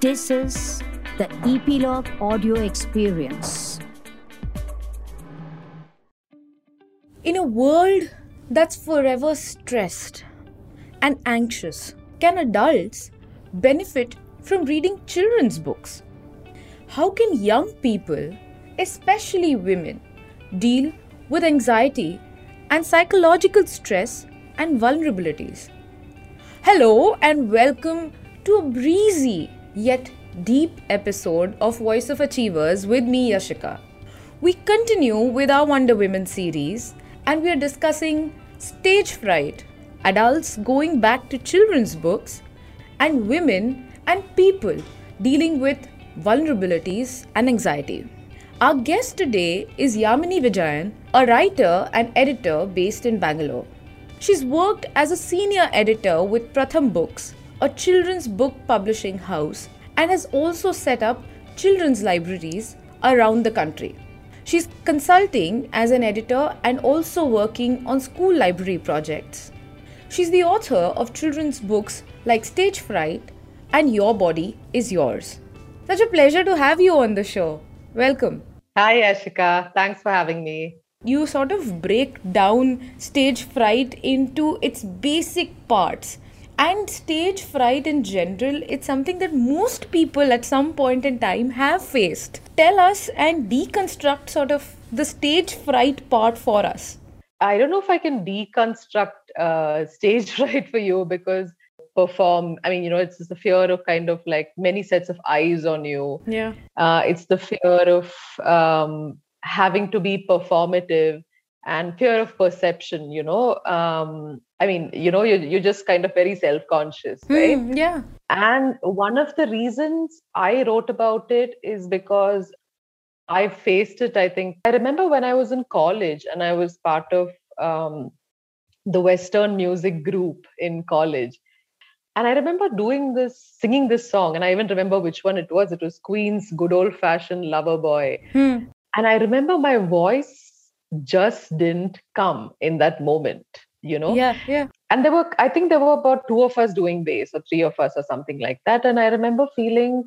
This is the Epilogue Audio Experience. In a world that's forever stressed and anxious, can adults benefit from reading children's books? How can young people, especially women, deal with anxiety and psychological stress and vulnerabilities? Hello, and welcome to a breezy yet deep episode of Voice of Achievers with me, Yashika. We continue with our Wonder Women series and we are discussing stage fright, adults going back to children's books, and women and people dealing with vulnerabilities and anxiety. Our guest today is Yamini Vijayan, a writer and editor based in Bangalore. She's worked as a senior editor with Pratham Books, a children's book publishing house, and has also set up children's libraries around the country. She's consulting as an editor and also working on school library projects. She's the author of children's books like Stage Fright and Your Body is Yours. Such a pleasure to have you on the show. Welcome. Hi, Yashika. Thanks for having me. You sort of break down stage fright into its basic parts. And stage fright in general, it's something that most people at some point in time have faced. Tell us and deconstruct sort of the stage fright part for us. I don't know if I can deconstruct uh, stage fright for you because perform i mean you know it's just the fear of kind of like many sets of eyes on you yeah uh, it's the fear of um, having to be performative and fear of perception you know um, i mean you know you're, you're just kind of very self-conscious right Hmm, yeah and one of the reasons i wrote about it is because i faced it i think i remember when i was in college and i was part of um, the western music group in college and I remember doing this, singing this song, and I even remember which one it was. It was Queen's Good Old Fashioned Lover Boy. Hmm. And I remember my voice just didn't come in that moment, you know? yeah yeah And there were, I think there were about two of us doing bass or three of us or something like that. And I remember feeling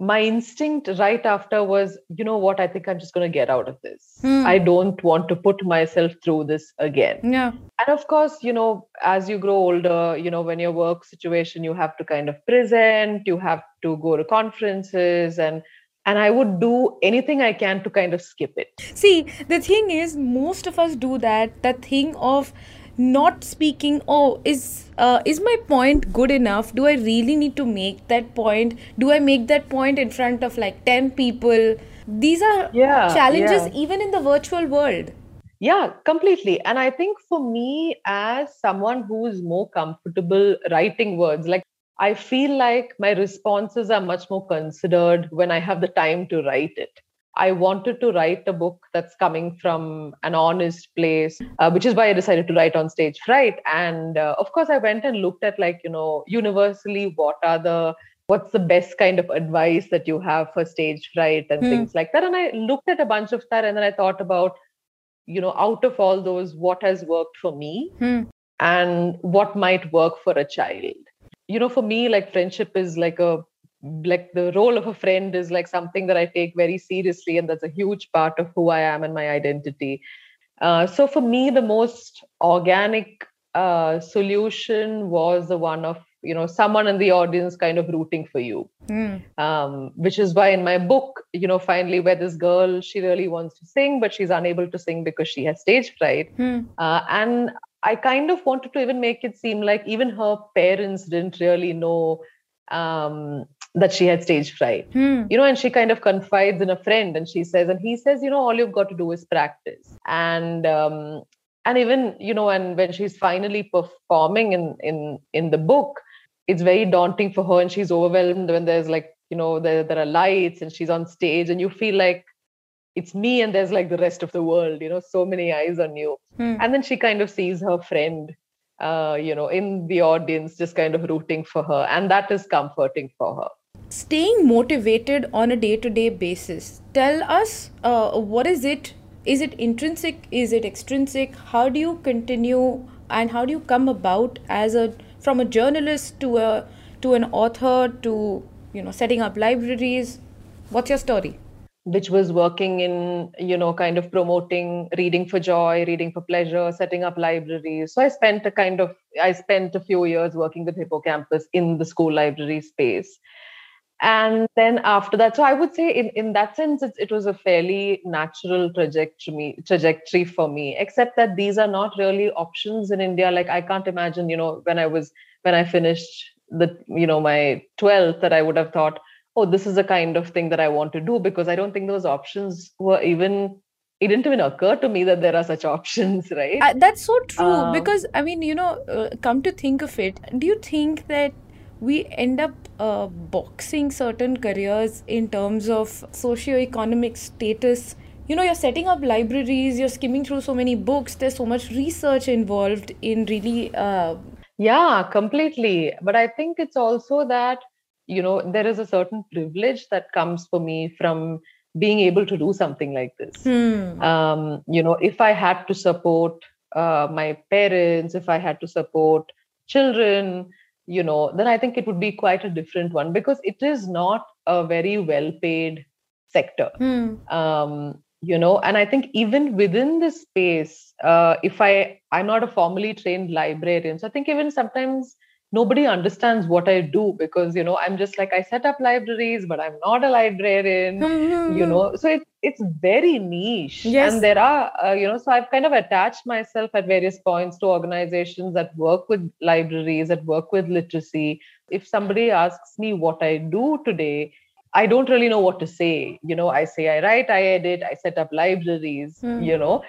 my instinct right after was, you know what, I think I'm just going to get out of this. Hmm. I don't want to put myself through this again yeah and of course you know as you grow older you know when your work situation you have to kind of present you have to go to conferences and and i would do anything i can to kind of skip it See, the thing is, most of us do that. That thing of not speaking. Oh, is uh, is my point good enough? Do I really need to make that point? Do I make that point in front of like ten people? These are Yeah, challenges yeah. even in the virtual world. yeah completely and i think for me as someone who's more comfortable writing words like i feel like my responses are much more considered when i have the time to write it I wanted to write a book that's coming from an honest place, uh, which is why I decided to write on stage fright. And uh, of course, I went and looked at like you know universally what are the what's the best kind of advice that you have for stage fright and Hmm. things like that. And I looked at a bunch of that, and then I thought about you know out of all those, what has worked for me Hmm. and what might work for a child. You know, for me, like friendship is like a like the role of a friend is like something that I take very seriously, and that's a huge part of who I am and my identity. Uh, so for me, the most organic uh, solution was the one of you know someone in the audience kind of rooting for you, Hmm. um, which is why in my book, you know, finally, where this girl she really wants to sing, but she's unable to sing because she has stage fright, Hmm. uh, and I kind of wanted to even make it seem like even her parents didn't really know um, that she had stage fright. Hmm. You know, and she kind of confides in a friend, and she says, and he says, you know, all you've got to do is practice. And um, and even you know, and when she's finally performing in in in the book, it's very daunting for her, and she's overwhelmed when there's like you know there there are lights, and she's on stage, and you feel like it's me and there's like the rest of the world you know so many eyes on you Hmm. and then she kind of sees her friend uh, you know in the audience just kind of rooting for her and that is comforting for her Staying motivated on a day to day basis. Tell us uh, what is it? Is it intrinsic? Is it extrinsic? How do you continue and how do you come about as a from a journalist to a to an author to you know, setting up libraries. What's your story? which was working in you know kind of promoting reading for joy reading for pleasure setting up libraries so i spent a kind of i spent a few years working with hippocampus in the school library space and then after that so i would say in, in that sense it, it was a fairly natural trajectory trajectory for me except that these are not really options in india like i can't imagine you know when i was when i finished the you know my 12th that i would have thought oh, this is the kind of thing that I want to do because I don't think those options were even it didn't even occur to me that there are such options, right? Uh, that's so true um, because I mean, you know, uh, come to think of it, do you think that we end up uh, boxing certain careers in terms of socio-economic status? You know, you're setting up libraries, you're skimming through so many books. There's so much research involved in really. Uh, yeah, completely. But I think it's also that you know there is a certain privilege that comes for me from being able to do something like this hmm. um, you know if i had to support uh, my parents if i had to support children you know then i think it would be quite a different one because it is not a very well paid sector hmm. um, you know and i think even within this space uh, if i i'm not a formally trained librarian so i think even sometimes nobody understands what I do because you know I'm just like I set up libraries, but I'm not a librarian. Mm-hmm. You know, so it, it's very niche, yes. and there are uh, you know. So I've kind of attached myself at various points to organizations that work with libraries, that work with literacy. If somebody asks me what I do today. I don't really know what to say. You know, I say I write, I edit, I set up libraries, mm. you know,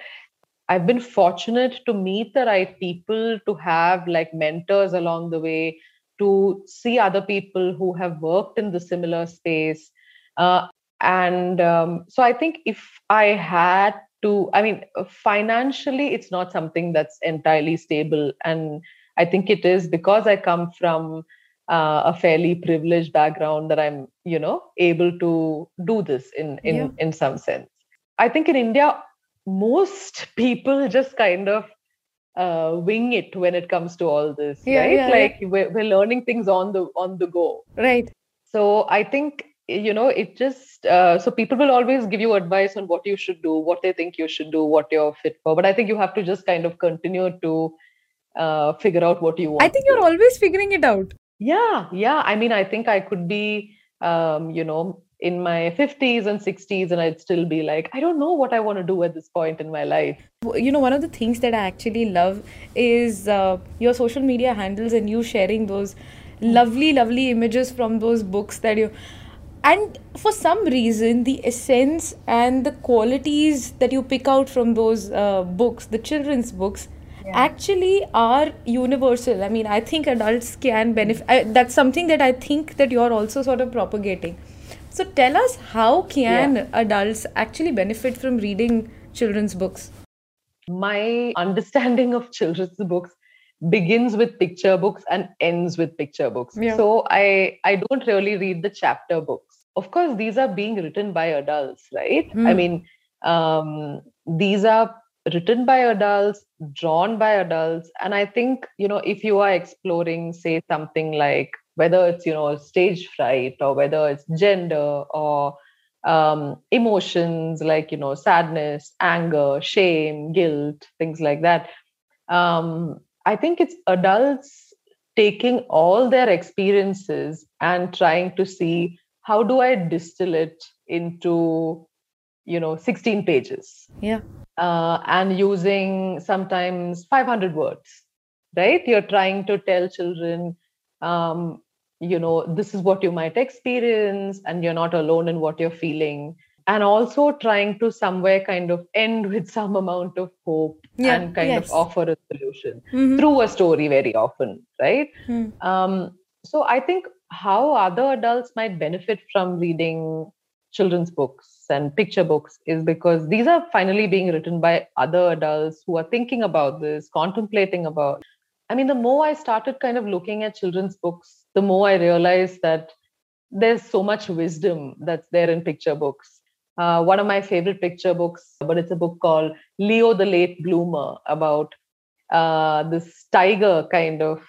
I've been fortunate to meet the right people, to have like mentors along the way, to see other people who have worked in the similar space. Uh, and um, so I think if I had to, I mean, financially, it's not something that's entirely stable. And I think it is because I come from uh, a fairly privileged background that I'm, you know, able to do this in in yeah. in some sense. I think in India, most people just kind of uh, wing it when it comes to all this yeah, right yeah, like. We're, we're learning things on the on the go right so i think you know it just uh, so people will always give you advice on what you should do what they think you should do what you're fit for but i think you have to just kind of continue to uh, figure out what you want i think you're always figuring it out yeah yeah i mean i think i could be um, you know in my 50s and 60s and I'd still be like, I don't know what I want to do at this point in my life. You know, one of the things that I actually love is uh, your social media handles and you sharing those lovely, lovely images from those books that you. And for some reason, the essence and the qualities that you pick out from those uh, books, the children's books, yeah. actually are universal. I mean, I think adults can benefit. I, that's something that I think that you're also sort of propagating so tell us how can yeah. adults actually benefit from reading children's books? My understanding of children's books begins with picture books and ends with picture books. Yeah. So I I don't really read the chapter books. Of course, these are being written by adults, right? Mm. I mean, um, these are written by adults, drawn by adults, and I think you know if you are exploring, say, something like whether it's you know stage fright or whether it's gender or um, emotions like you know sadness anger shame guilt things like that um, i think it's adults taking all their experiences and trying to see how do i distill it into you know 16 pages. Yeah. Uh, and using sometimes 500 words right? You're trying to tell children um, you know this is what you might experience and you're not alone in what you're feeling and also trying to somewhere kind of end with some amount of hope yeah, and kind yes. of offer a solution mm-hmm. through a story very often right mm. um, so i think how other adults might benefit from reading children's books and picture books is because these are finally being written by other adults who are thinking about this contemplating about I mean, the more I started kind of looking at children's books, the more I realized that there's so much wisdom that's there in picture books. Uh, one of my favorite picture books, but it's a book called Leo the Late Bloomer about uh, this tiger kind of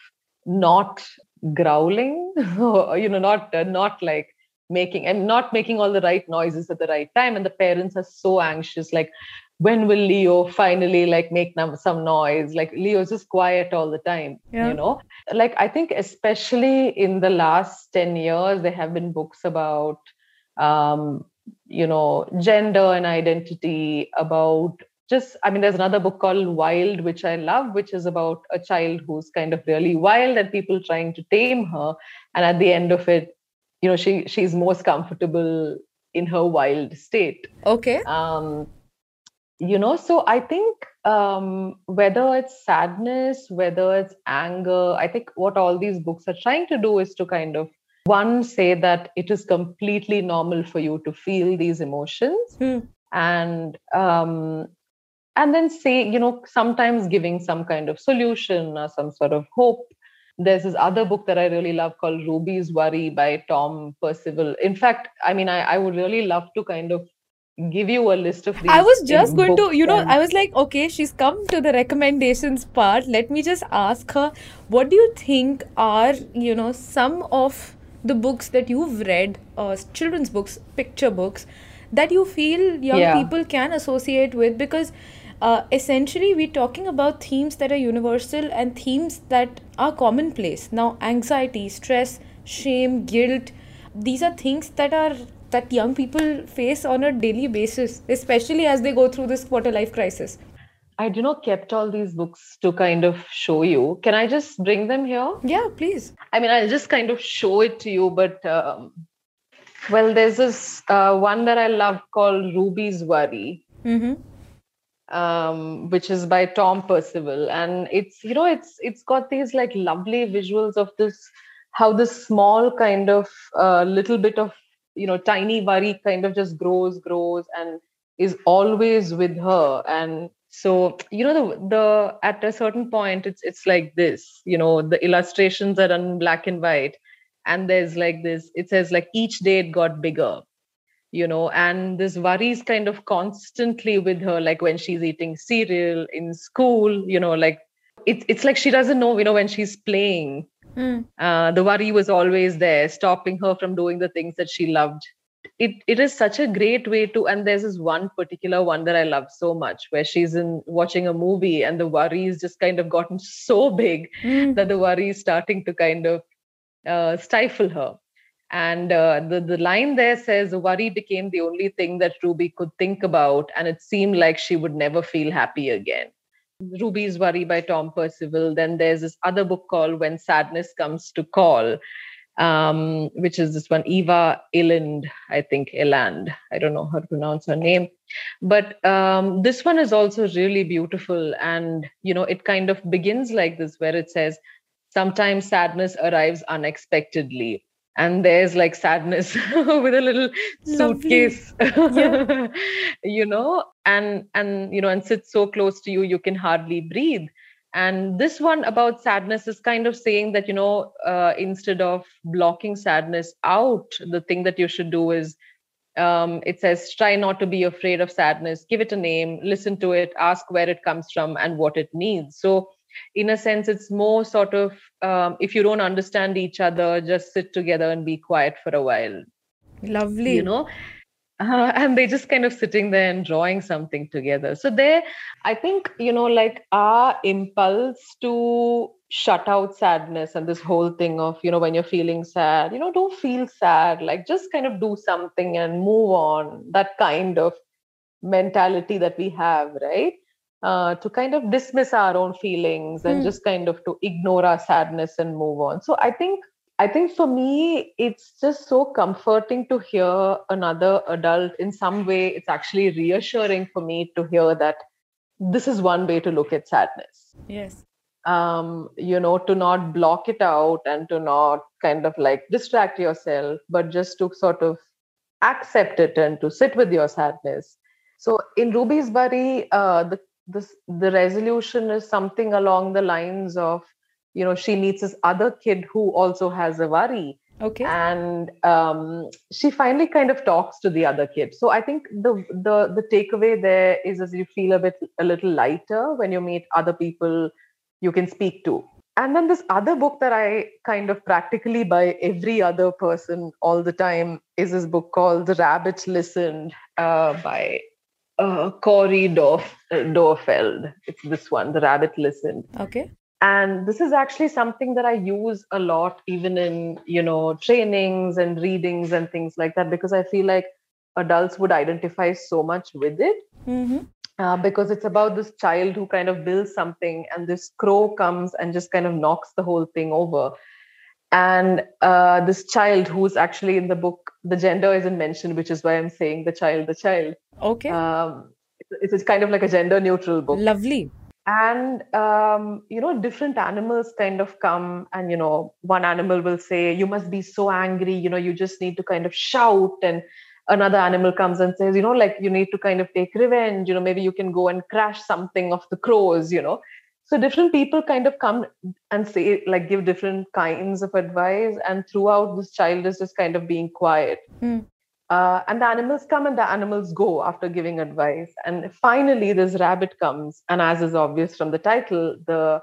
not growling, you know, not uh, not like making and not making all the right noises at the right time. And the parents are so anxious, like, when will Leo finally like make some noise? Like Leo's just quiet all the time, yeah. you know. Like I think especially in the last ten years, there have been books about, um, you know, gender and identity, about just i mean there's another book called wild which i love which is about a child who's kind of really wild and people trying to tame her. And at the end of it you know she she's most comfortable in her wild state. Okay. Um you know so i think um whether it's sadness whether it's anger i think what all these books are trying to do is to kind of one say that it is completely normal for you to feel these emotions hmm. and um and then say you know sometimes giving some kind of solution or some sort of hope. There's this other book that i really love called ruby's worry by tom percival. In fact i mean i, I would really love to kind of give you a list of these i was just going to you know i was like okay she's come to the recommendations part. Let me just ask her what do you think are you know some of the books that you've read uh, children's books picture books that you feel young yeah. people can associate with because uh, essentially we're talking about themes that are universal and themes that are commonplace now anxiety stress shame guilt these are things that are that young people face on a daily basis especially as they go through this quarter life crisis I do not kept all these books to kind of show you. Can I just bring them here? Yeah, please. I mean, I'll just kind of show it to you, but um, well, there's this uh, one that I love called Ruby's Worry. Mm-hmm um, which is by Tom Percival, and it's you know it's it's got these like lovely visuals of this how this small kind of uh, little bit of you know tiny worry kind of just grows grows and is always with her and so you know the the at a certain point it's it's like this you know the illustrations are done black and white and there's like this it says like each day it got bigger you know and this worries kind of constantly with her like when she's eating cereal in school you know like it's it's like she doesn't know you know when she's playing mm. uh, the worry was always there stopping her from doing the things that she loved it it is such a great way to and there's this one particular one that i love so much where she's in watching a movie and the worries just kind of gotten so big mm. that the worry is starting to kind of uh, stifle her and uh, the, the line there says, worry became the only thing that Ruby could think about, and it seemed like she would never feel happy again. Ruby's Worry by Tom Percival. Then there's this other book called When Sadness Comes to Call, um, which is this one, Eva Eland, I think, Eland. I don't know how to pronounce her name. But um, this one is also really beautiful. And, you know, it kind of begins like this, where it says, Sometimes sadness arrives unexpectedly and there's like sadness with a little suitcase yeah. you know and and you know and sits so close to you you can hardly breathe and this one about sadness is kind of saying that you know uh, instead of blocking sadness out the thing that you should do is um, it says try not to be afraid of sadness. Give it a name listen to it ask where it comes from and what it needs so in a sense it's more sort of um, if you don't understand each other just sit together and be quiet for a while. Lovely. You know uh, and they're just kind of sitting there and drawing something together. So there i think you know like our impulse to shut out sadness and this whole thing of you know when you're feeling sad you know don't feel sad. Like just kind of do something and move on. That kind of mentality that we have right? Uh, to kind of dismiss our own feelings and mm. just kind of to ignore our sadness and move on. So I think I think for me, it's just so comforting to hear another adult. In some way, it's actually reassuring for me to hear that this is one way to look at sadness. Yes. Um, you know, to not block it out and to not kind of like distract yourself, but just to sort of accept it and to sit with your sadness. So in Ruby's Worry, uh, the this the resolution is something along the lines of you know she meets this other kid who also has a worry okay and um, she finally kind of talks to the other kid so i think the the the takeaway there is as you feel a bit a little lighter when you meet other people you can speak to and then this other book that I kind of practically buy every other person all the time is this book called The Rabbit Listened uh, by uh, Cori Dorf, uh, Doerrfeld. It's this one, The Rabbit Listened. Okay. And this is actually something that I use a lot, even in you know trainings and readings and things like that, because I feel like adults would identify so much with it. Mm-hmm. Uh, because it's about this child who kind of builds something and this crow comes and just kind of knocks the whole thing over and uh, this child who's actually in the book the gender isn't mentioned which is why i'm saying the child the child Okay. um, it's, it's kind of like a gender neutral book Lovely. And um, you know different animals kind of come and you know one animal will say you must be so angry you know you just need to kind of shout and another animal comes and says you know like you need to kind of take revenge you know maybe you can go and crash something of the crows you know so different people kind of come and say like give different kinds of advice and throughout this child is just kind of being quiet Hmm. Uh, and the animals come and the animals go after giving advice. And finally this rabbit comes. And as is obvious from the title the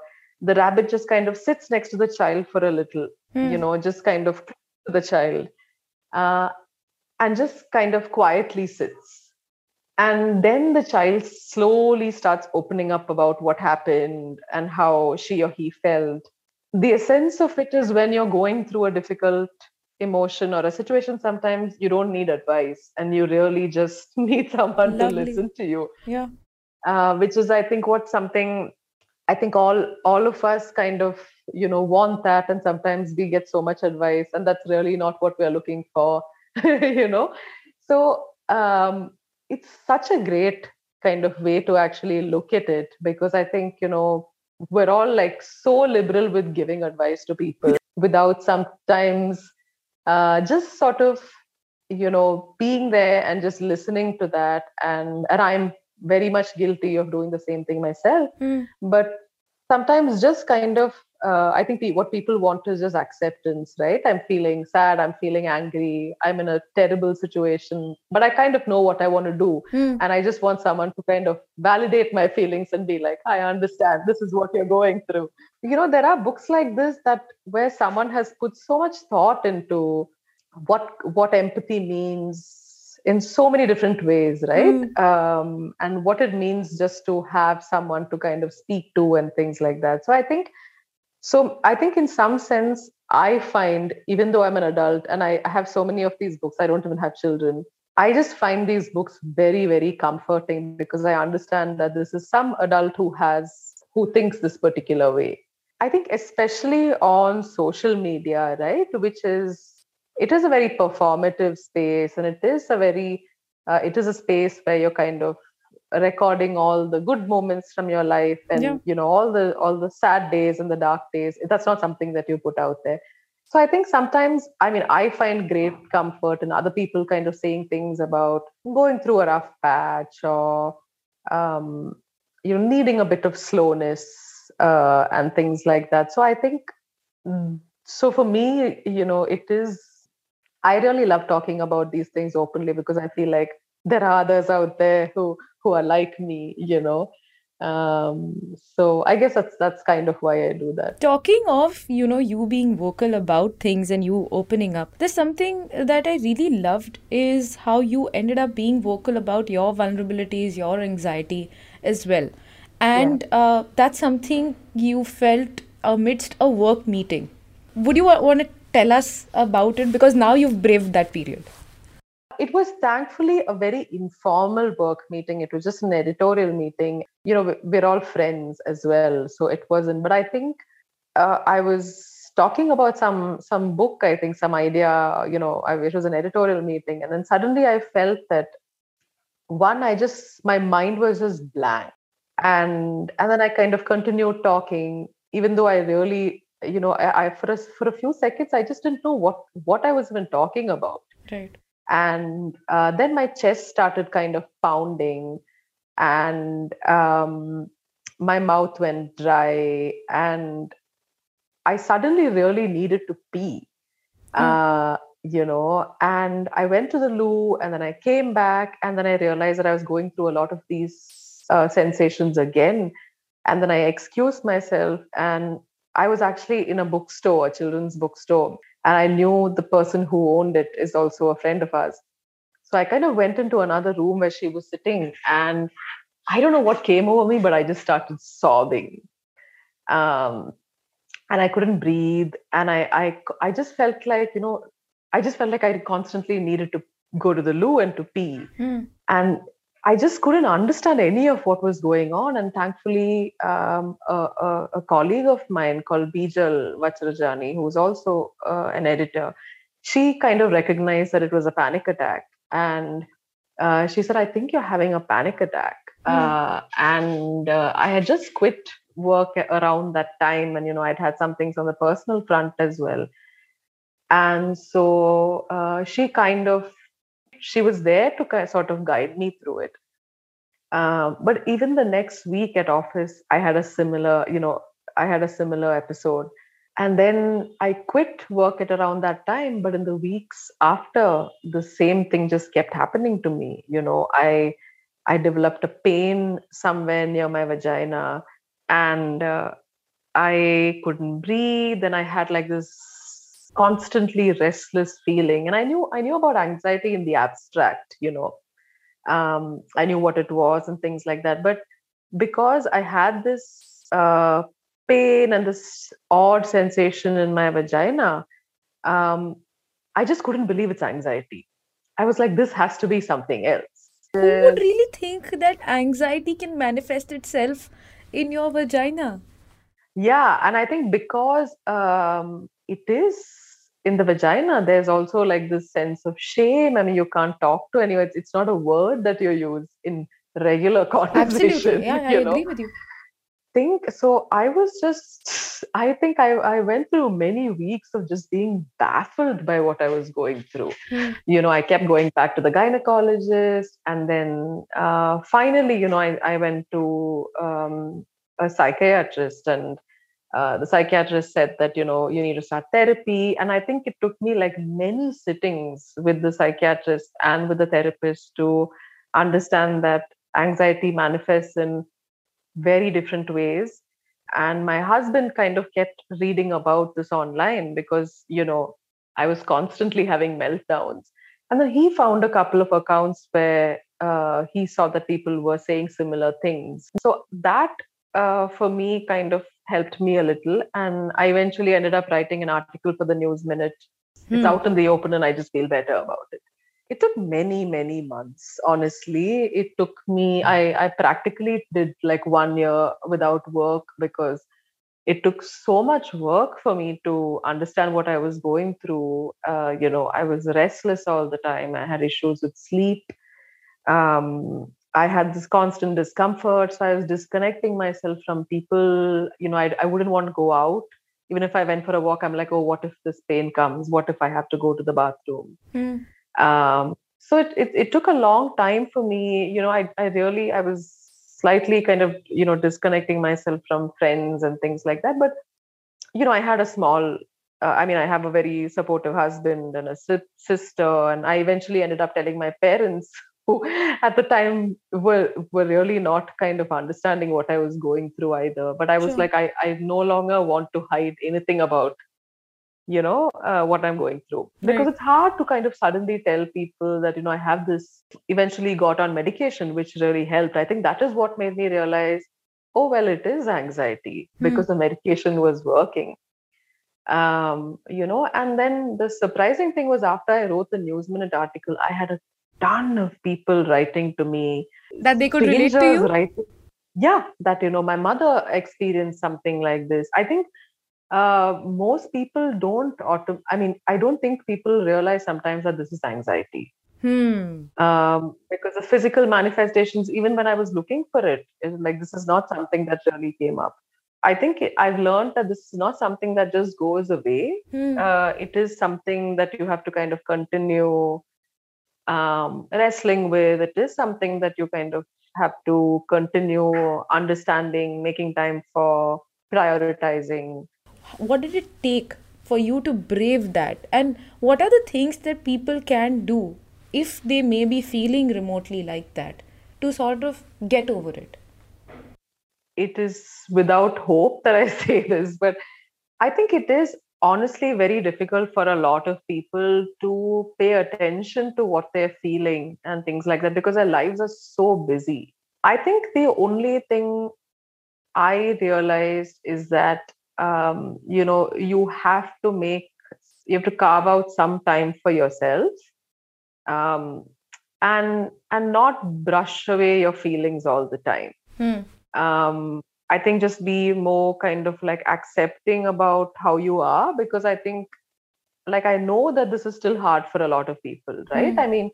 the rabbit just kind of sits next to the child for a little Hmm. you know just kind of to the child uh, and just kind of quietly sits. And then the child slowly starts opening up about what happened and how she or he felt. The essence of it is when you're going through a difficult emotion or a situation sometimes you don't need advice and you really just need someone Lovely. to listen to you Yeah. uh, which is i think what something i think all all of us kind of you know want that and sometimes we get so much advice and that's really not what we're looking for you know so um, it's such a great kind of way to actually look at it because i think you know we're all like so liberal with giving advice to people without sometimes uh, just sort of you know being there and just listening to that and and i'm very much guilty of doing the same thing myself Hmm. but sometimes just kind of uh, i think pe- what people want is just acceptance right? I'm feeling sad i'm feeling angry i'm in a terrible situation but i kind of know what i want to do. Hmm. and i just want someone to kind of validate my feelings and be like i understand this is what you're going through. You know there are books like this that where someone has put so much thought into what what empathy means in so many different ways right? Um, and what it means just to have someone to kind of speak to and things like that. So i think so i think in some sense i find even though i'm an adult and I, have so many of these books i don't even have children i just find these books very very comforting because i understand that this is some adult who has who thinks this particular way. I think especially on social media right which is it is a very performative space and it is a very uh, it is a space where you're kind of recording all the good moments from your life and Yeah. you know all the all the sad days and the dark days. That's not something that you put out there. So i think sometimes i mean i find great comfort in other people kind of saying things about going through a rough patch or um, you know needing a bit of slowness uh, and things like that. So i think mm, so for me you know it is i really love talking about these things openly because i feel like there are others out there who who are like me you know um so i guess that's that's kind of why i do that Talking of, you know, you being vocal about things and you opening up, there's something that I really loved is how you ended up being vocal about your vulnerabilities, your anxiety as well. And uh, that's something you felt amidst a work meeting. Would you want to tell us about it? Because now you've braved that period. It was thankfully a very informal work meeting. It was just an editorial meeting. You know we- we're all friends as well so it wasn't but i think uh, i was talking about some some book i think some idea you know I, it was an editorial meeting and then suddenly i felt that one i just my mind was just blank. And and then i kind of continued talking even though i really you know i, I for a, for a few seconds i just didn't know what what i was even talking about. Right. And uh, then my chest started kind of pounding and um, my mouth went dry and i suddenly really needed to pee uh, you know and i went to the loo and then i came back and then i realized that i was going through a lot of these uh, sensations again. And then i excused myself and I was actually in a bookstore, a children's bookstore, and I knew the person who owned it is also a friend of ours. So I kind of went into another room where she was sitting, and I don't know what came over me, but I just started sobbing. Um, and I couldn't breathe. And I, I, I just felt like, you know, I just felt like I constantly needed to go to the loo and to pee. Hmm. And I just couldn't understand any of what was going on. And thankfully, um, a, a, a, colleague of mine called Bijal Vacharajani, who's also uh, an editor, she kind of recognized that it was a panic attack. And uh, she said, I think you're having a panic attack. Mm. Uh, and uh, I had just quit work around that time. And, you know, I'd had some things on the personal front as well. And so uh, she kind of she was there to sort of guide me through it. Uh, but even the next week at office, I had a similar, you know, I had a similar episode. And then I quit work at around that time. But in the weeks after, the same thing just kept happening to me. You know, I I developed a pain somewhere near my vagina, and uh, I couldn't breathe. And I had like this constantly restless feeling. And i knew i knew about anxiety in the abstract you know. Um, i knew what it was and things like that. But because i had this uh, pain and this odd sensation in my vagina um, i just couldn't believe it's anxiety. I was like this has to be something else. Who would really think that anxiety can manifest itself in your vagina? Yeah and i think because um, it is in the vagina there's also like this sense of shame i mean you can't talk to anyone. It's, it's not a word that you use in regular conversation absolutely yeah i agree with you. Think so i was just i think i i went through many weeks of just being baffled by what i was going through. Hmm. you know i kept going back to the gynecologist and then uh, finally you know i, I went to um, a psychiatrist and uh, the psychiatrist said that you know you need to start therapy. And i think it took me like many sittings with the psychiatrist and with the therapist to understand that anxiety manifests in very different ways. And my husband kind of kept reading about this online because you know i was constantly having meltdowns. And then he found a couple of accounts where uh, he saw that people were saying similar things. So that uh, for me kind of helped me a little. And I eventually ended up writing an article for the News Minute. It's Hmm. out in the open, and I just feel better about it. It took many, many months. Honestly, it took me. I I practically did like one year without work because it took so much work for me to understand what I was going through. Uh, you know, I was restless all the time. I had issues with sleep. Um, I had this constant discomfort. So I was disconnecting myself from people. You know, I, I wouldn't want to go out. Even if I went for a walk, I'm like, oh, what if this pain comes? What if I have to go to the bathroom? Hmm. Um, so it, it, it took a long time for me. You know, I, I really, I was slightly kind of, you know, disconnecting myself from friends and things like that. But, you know, I had a small, uh, I mean, I have a very supportive husband and a sister. And I eventually ended up telling my parents who at the time were were really not kind of understanding what I was going through either. But I was Sure. like, I, I no longer want to hide anything about, you know, uh, what I'm going through because Right. it's hard to kind of suddenly tell people that you know I have this. Eventually, got on medication, which really helped. I think that is what made me realize, oh well, it is anxiety Hmm. because the medication was working. Um, you know, and then the surprising thing was after I wrote the News Minute article, I had a ton of people writing to me. That they could relate to you? writing yeah that you know my mother experienced something like this. I think uh, most people don't auto i mean i don't think people realize sometimes that this is anxiety. Hmm. Um, because the physical manifestations even when i was looking for it is like this is not something that really came up. I think i've learned that this is not something that just goes away. Hmm. uh, it is something that you have to kind of continue um, wrestling with. It is something that you kind of have to continue understanding, making time for prioritizing. what did it take for you to brave that and what are the things that people can do if they may be feeling remotely like that to sort of get over it It is without hope that I say this, but I think it is honestly very difficult for a lot of people to pay attention to what they're feeling and things like that because their lives are so busy. I think the only thing I realized is that um, you know you have to make you have to carve out some time for yourself um, and and not brush away your feelings all the time. Hmm. Um, I think just be more kind of like accepting about how you are because I think like I know that this is still hard for a lot of people, right? Hmm. I mean,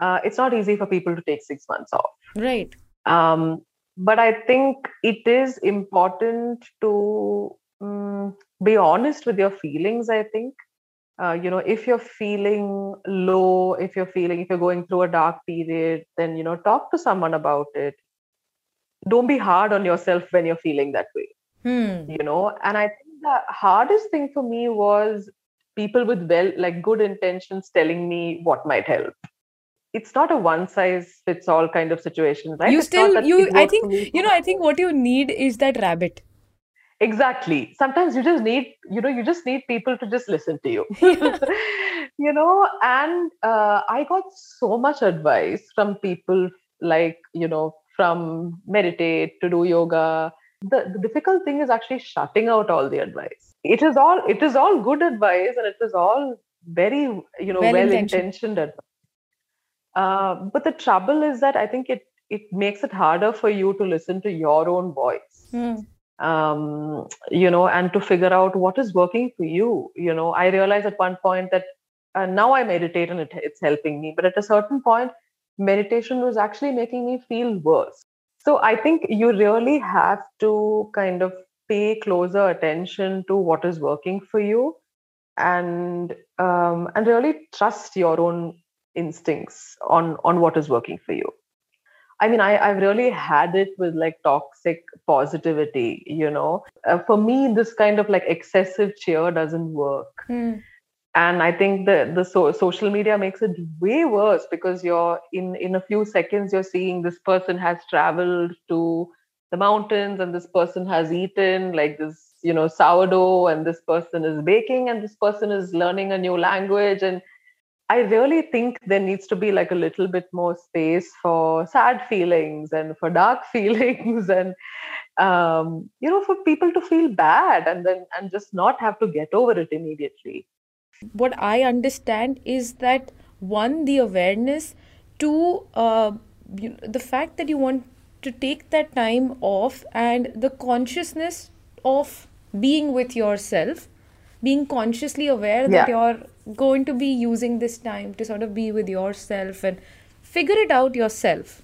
uh, it's not easy for people to take six months off. Right. Um, but I think it is important to um, be honest with your feelings. I think, uh, you know, if you're feeling low, if you're feeling, if you're going through a dark period, then, you know, talk to someone about it don't be hard on yourself when you're feeling that way Hmm. you know? And i think the hardest thing for me was people with well like good intentions telling me what might help. It's not a one size fits all kind of situation right? You It's still you I think you know I think what you need is that rabbit. exactly. Sometimes you just need you know you just need people to just listen to you. You know? And uh, i got so much advice from people like you know from meditate to do yoga the, the difficult thing is actually shutting out all the advice it is all it is all good advice and it is all very you know well Well-intentioned. advice uh, but the trouble is that i think it it makes it harder for you to listen to your own voice Hmm. um, you know, and to figure out what is working for you. You know, I realized at one point that uh, now I meditate and it, it's helping me, but at a certain point, meditation was actually making me feel worse. So I think you really have to kind of pay closer attention to what is working for you, and um, and really trust your own instincts on on what is working for you. I mean, I, I've really had it with like toxic positivity, you know. Uh, for me, this kind of like excessive cheer doesn't work. Hmm. And I think the, the so, social media makes it way worse because you're in, in a few seconds, you're seeing this person has traveled to the mountains and this person has eaten like this, you know, sourdough and this person is baking and this person is learning a new language. And I really think there needs to be like a little bit more space for sad feelings and for dark feelings and um, you know for people to feel bad and then and just not have to get over it immediately. What I understand is that one, the awareness, two, uh, you, the fact that you want to take that time off, and the consciousness of being with yourself, being consciously aware that you're going to be using this time to sort of be with yourself and figure it out yourself.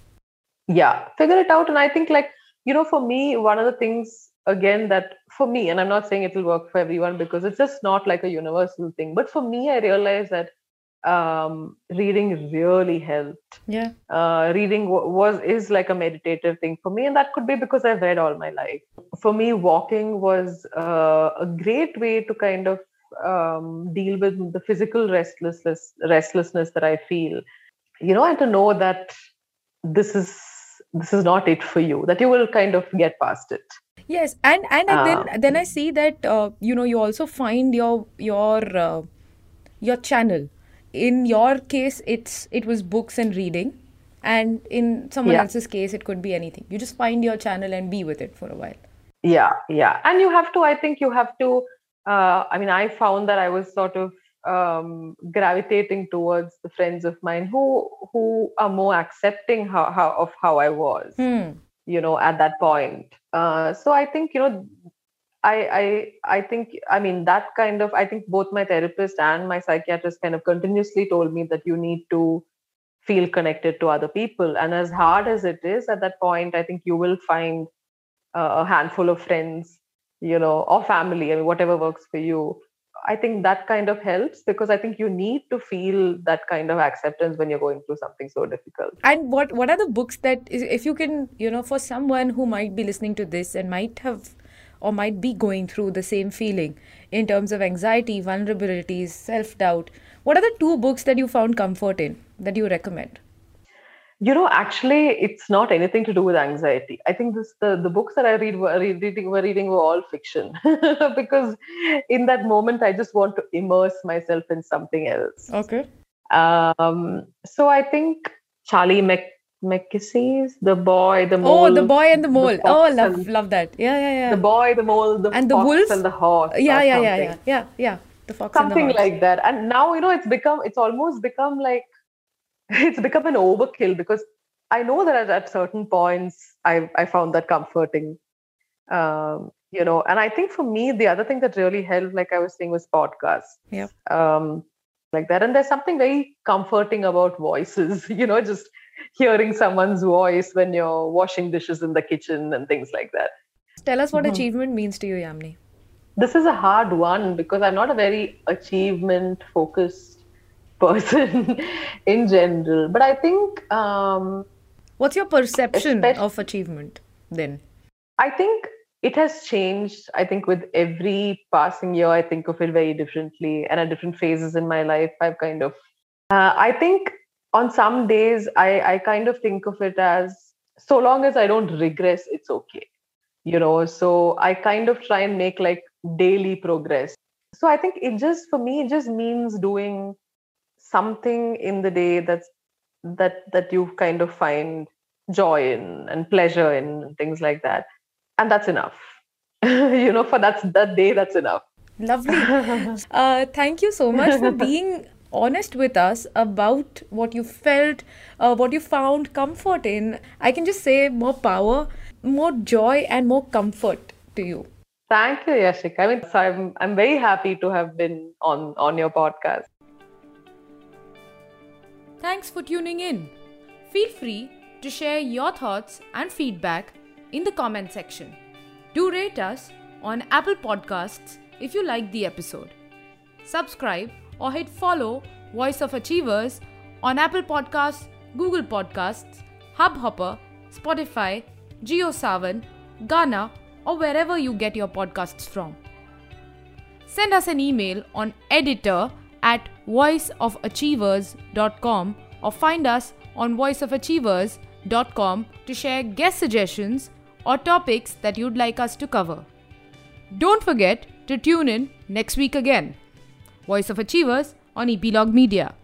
Yeah, figure it out. And I think like you know for me one of the things again that for me and I'm not saying it will work for everyone because it's just not like a universal thing. But for me, I realized that um, reading really helped. Yeah. uh, reading was is like a meditative thing for me and that could be because i've read all my life for me walking was uh, a great way to kind of um, deal with the physical restlessness restlessness that i feel you know and to know that this is this is not it for you that you will kind of get past it Yes, and and Um, then then I see that uh, you know you also find your your uh, your channel. In your case, it's it was books and reading, and in someone Yeah. else's case, it could be anything. You just find your channel and be with it for a while. yeah yeah and you have to i think you have to uh, i mean i found that i was sort of um, gravitating towards the friends of mine who who are more accepting how, how of how i was Hmm. you know at that point uh, so i think you know I, I i think i mean that kind of i think both my therapist and my psychiatrist kind of continuously told me that you need to feel connected to other people. And as hard as it is at that point i think you will find uh, a handful of friends you know or family i mean whatever works for you i think that kind of helps because i think you need to feel that kind of acceptance when you're going through something so difficult And what what are the books that if you can you know for someone who might be listening to this and might have or might be going through the same feeling in terms of anxiety, vulnerabilities, self doubt, what are the two books that you found comfort in that you recommend? You know, actually, it's not anything to do with anxiety. I think this the, the books that I read were reading were reading were all fiction because in that moment I just want to immerse myself in something else. Okay. Um, so I think Charlie Mc Mackesy's The Boy, the Mole. Oh, the boy and the mole. oh, love and- love that. Yeah, yeah, yeah. The Boy, the Mole, the And the fox wolf? and the horse. or yeah, yeah, yeah, something. yeah, yeah, yeah. The fox Something the like that. And now, you know, it's become, it's almost become like, it's become an overkill because I know that at, at certain points I, I found that comforting. Um, you know, and I think for me, the other thing that really helped, like I was saying, was podcasts. Yeah. Um, like that. And there's something very comforting about voices, you know, just hearing someone's voice when you're washing dishes in the kitchen and things like that. Tell us what Mhm. achievement means to you, Yamni. This is a hard one because I'm not a very achievement focused person in general. But I think um, What's your perception of achievement then? I think it has changed. I think with every passing year, I think of it very differently. And at different phases in my life, I've kind of, uh, I think on some days, I, I kind of think of it as so long as I don't regress, it's okay. You know, so I kind of try and make like daily progress. So I think it just, for me, it just means doing something in the day that's that that you kind of find joy in and pleasure in and things like that and that's enough you know for that's that day that's enough Lovely. uh, thank you so much for being honest with us about what you felt, uh, what you found comfort in. I can just say more power, more joy, and more comfort to you. thank you yashika i mean so i'm i'm very happy to have been on on your podcast Thanks for tuning in. Feel free to share your thoughts and feedback in the comment section. Do rate us on Apple Podcasts if you like the episode. Subscribe or hit follow Voice of Achievers on Apple Podcasts, Google Podcasts, Hubhopper, Spotify, JioSaavn, Gaana, or wherever you get your podcasts from send us an email on editor at voiceofachievers.com or find us on voiceofachievers.com to share guest suggestions or topics that you'd like us to cover. Don't forget to tune in next week again. Voice of Achievers on Epilogue Media.